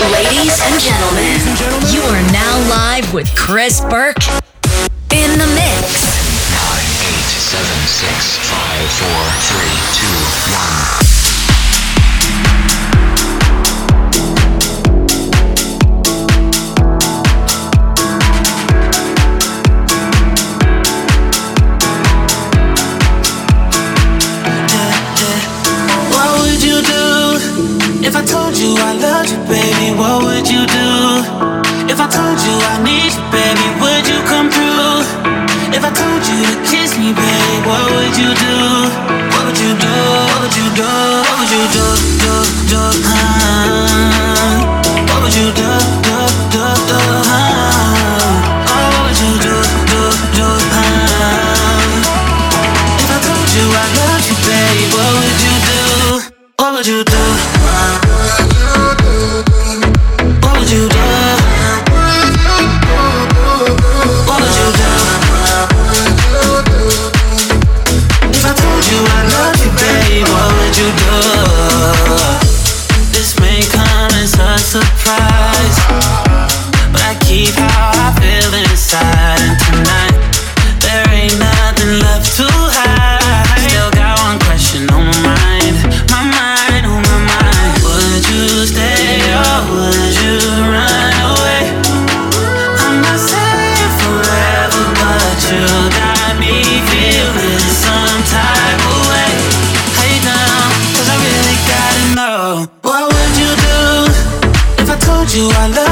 Ladies and gentlemen, you are now live with Chris Burke in the mix. 9, 8, 7, 6, 5, 4, 3, 2, 1. you I love would you do? If I told you I need you, baby, would you come through? If I told you to kiss me, baby, what would you do? What would you do? What would you do? What would you do? you I love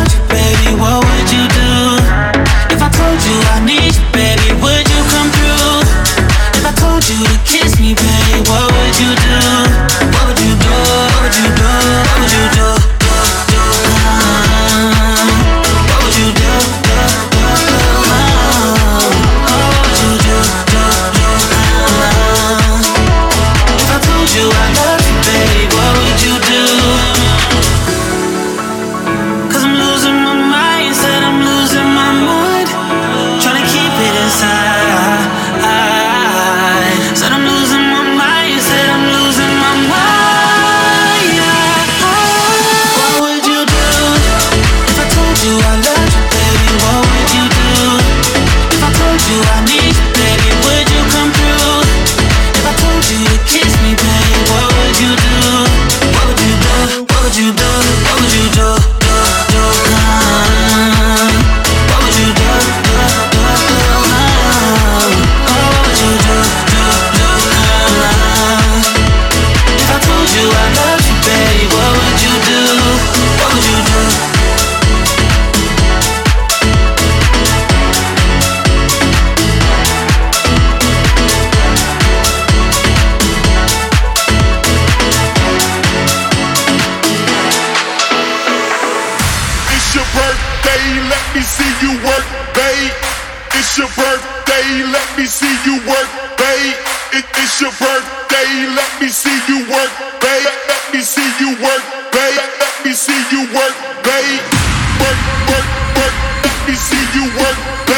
me see you work.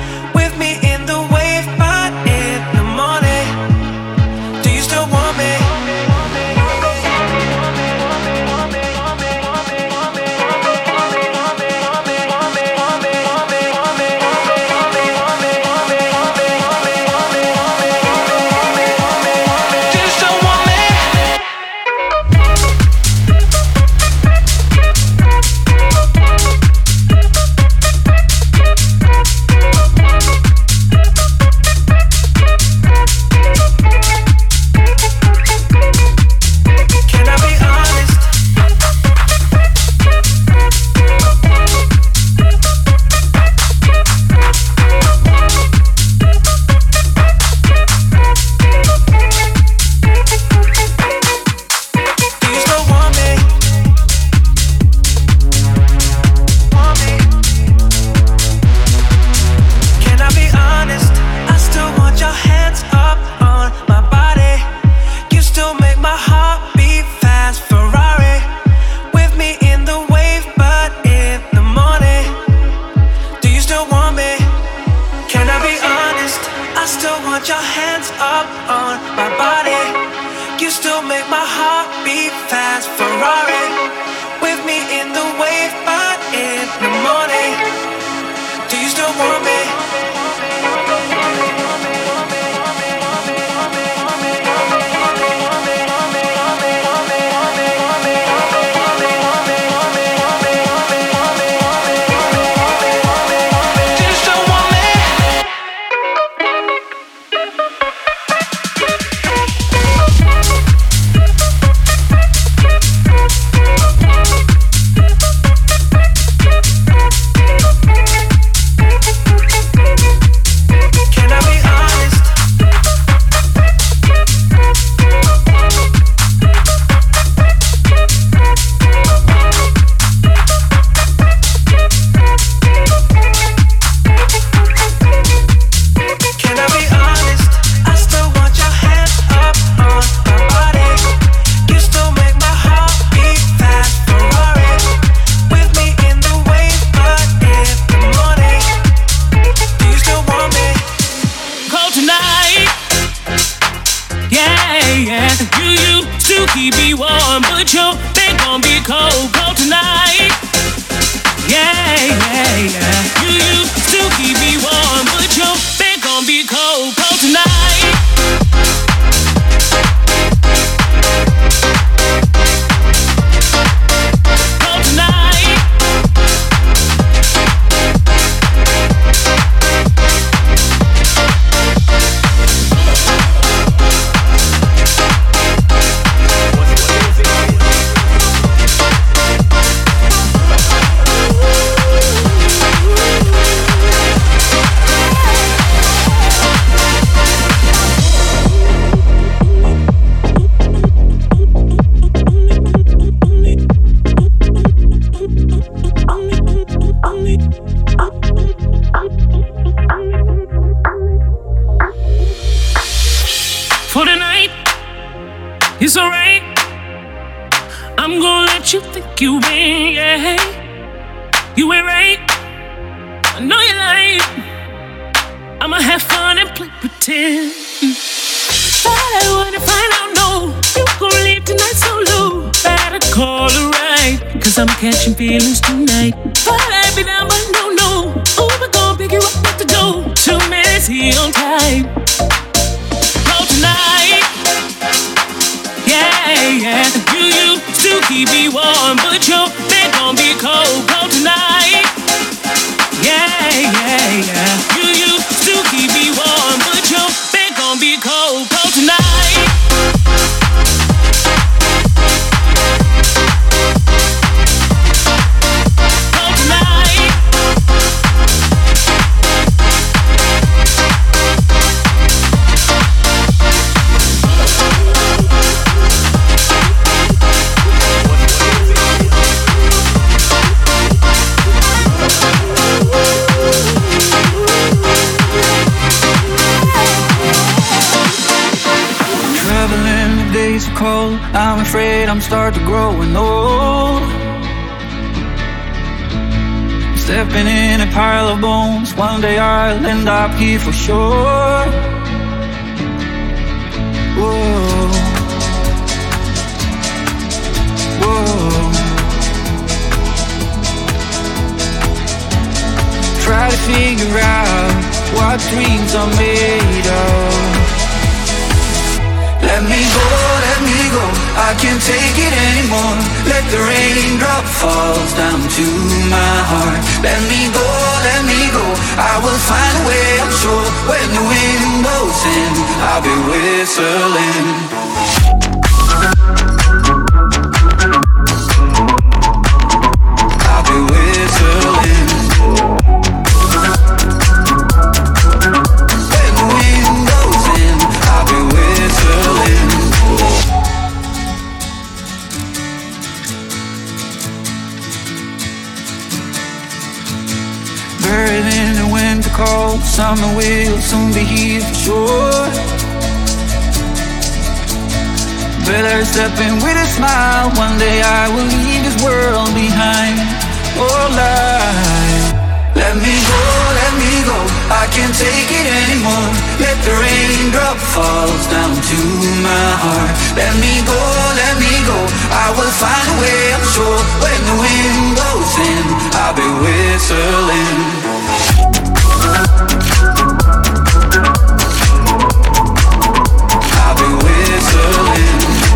you, they gon' be cold, cold tonight. Yeah, yeah, yeah. You used to keep me. One day I'll end up here for sure. Whoa. Whoa. Try to figure out what dreams are made of. Let me go. I can't take it anymore. Let the raindrop falls down to my heart. Let me go, let me go. I will find a way, I'm sure. When the wind blows in, I'll be whistling. Soon be here for sure. Better step in with a smile. One day I will leave this world behind. Oh, life. Let me go, let me go. I can't take it anymore. Let the raindrop falls down to my heart. Let me go, let me go. I will find a way, I'm sure. When the wind blows in, I'll be whistling.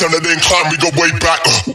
time that they incline, we go way back.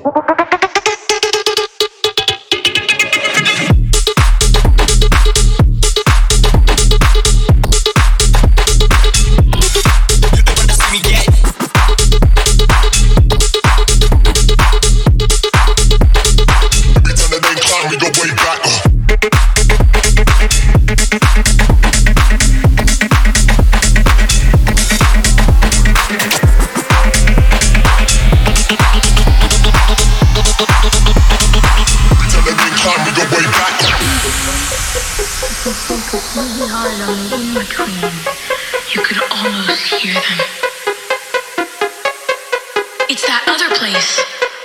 between. You could almost hear them. It's that other place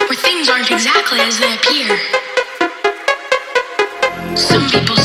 where things aren't exactly as they appear. Some people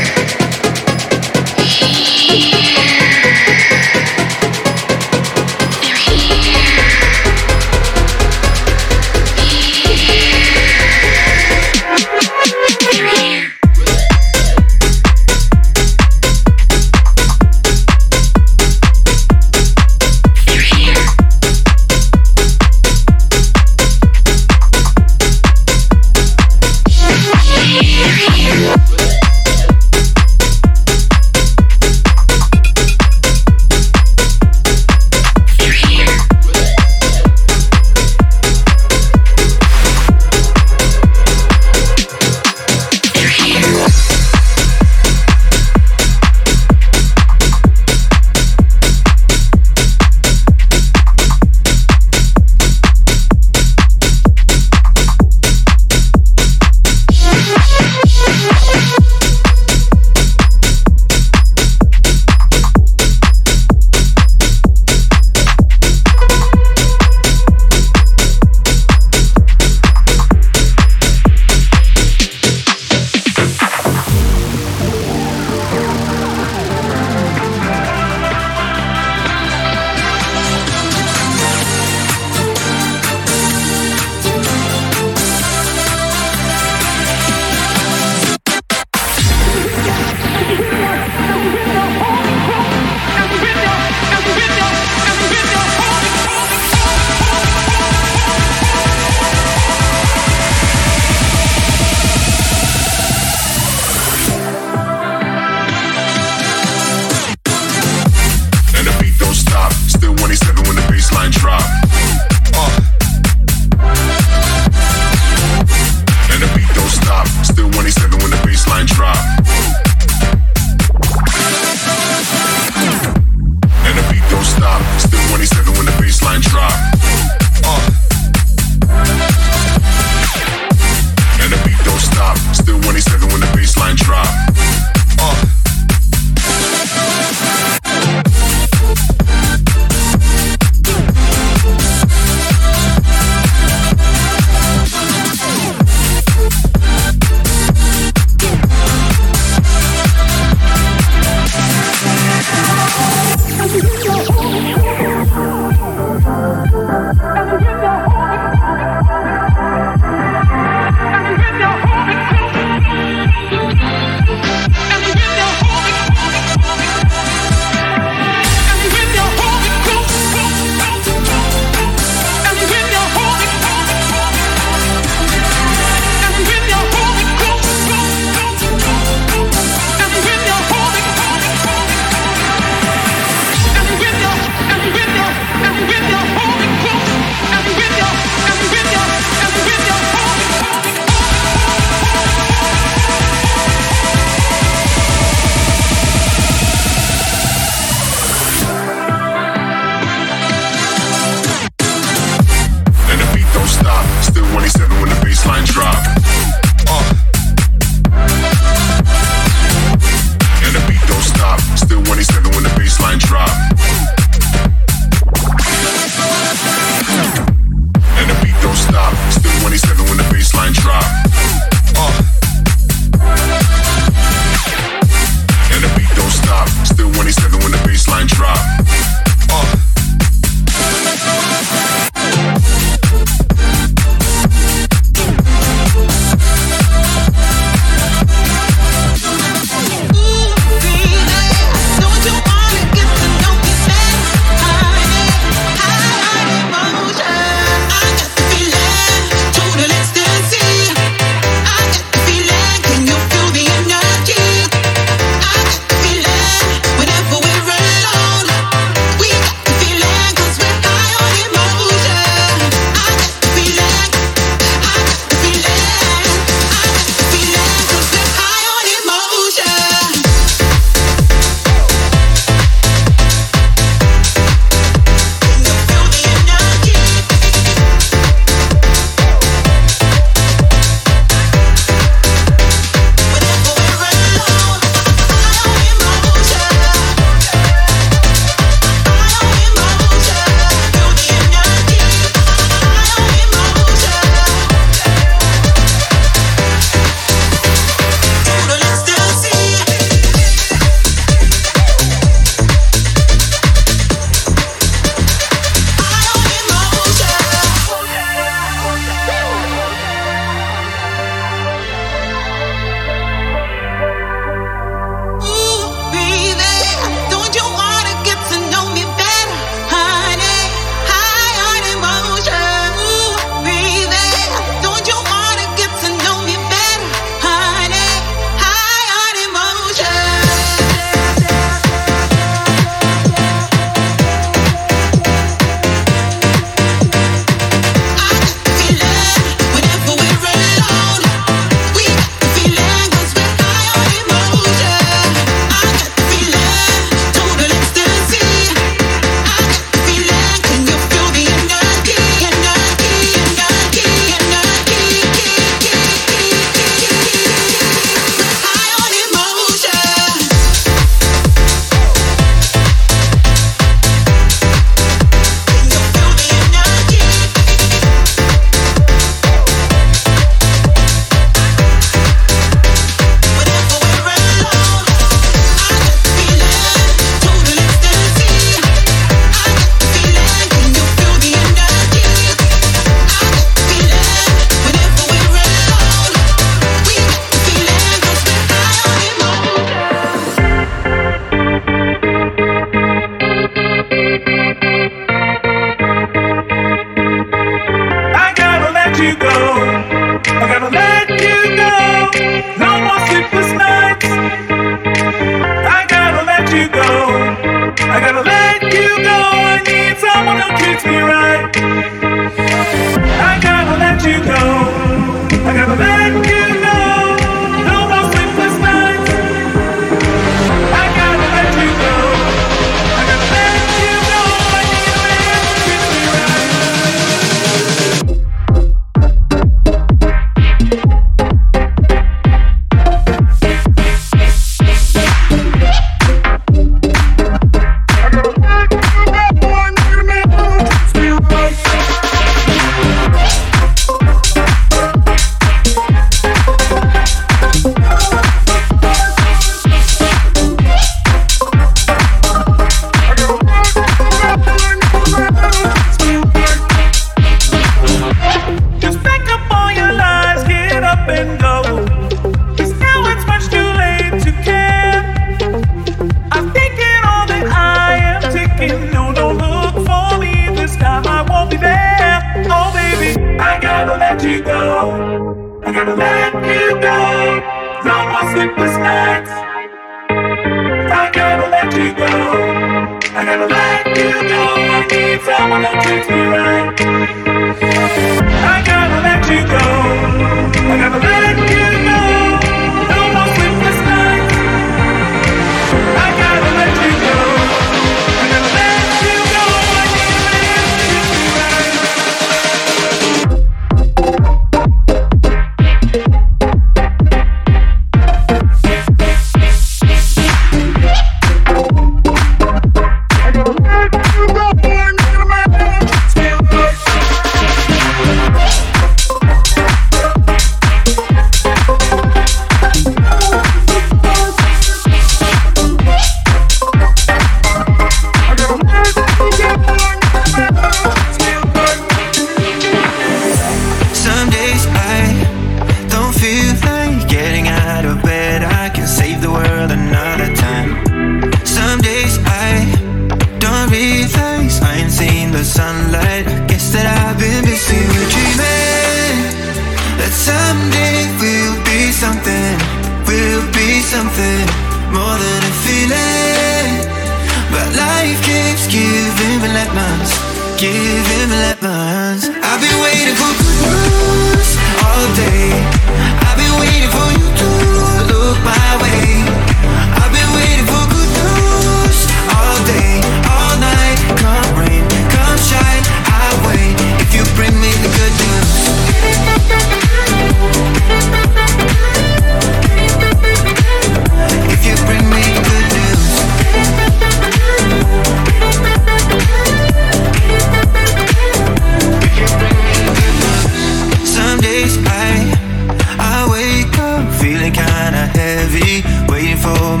He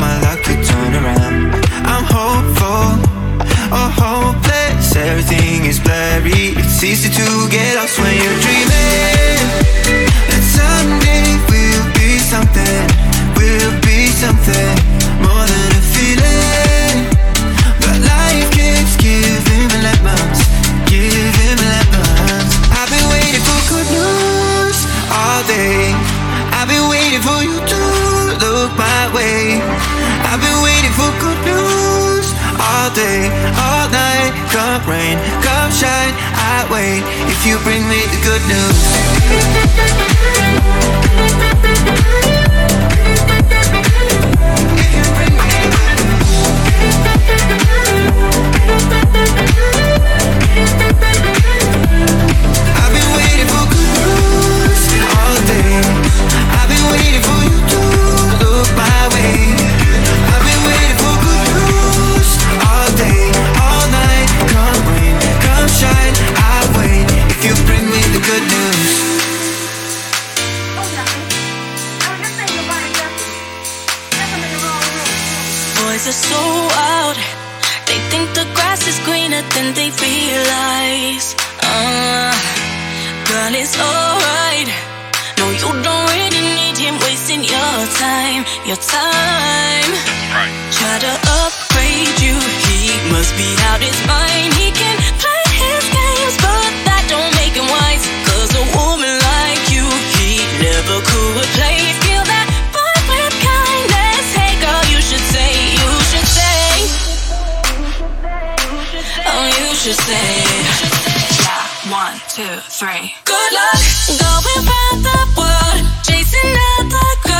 should say. Yeah, one, two, three. Good luck. Going round the world, chasing another.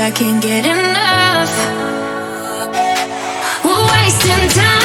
I can't get enough. We're wasting time